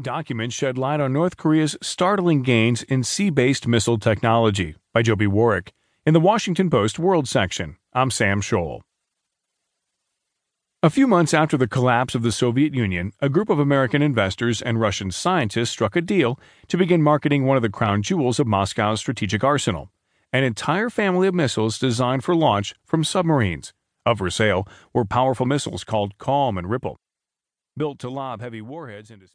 Documents shed light on North Korea's startling gains in sea based missile technology by Joby Warrick in the Washington Post World section. I'm Sam Scholl. A few months after the collapse of the Soviet Union, a group of American investors and Russian scientists struck a deal to begin marketing one of the crown jewels of Moscow's strategic arsenal an entire family of missiles designed for launch from submarines. Up for sale were powerful missiles called Calm and Ripple, built to lob heavy warheads into space.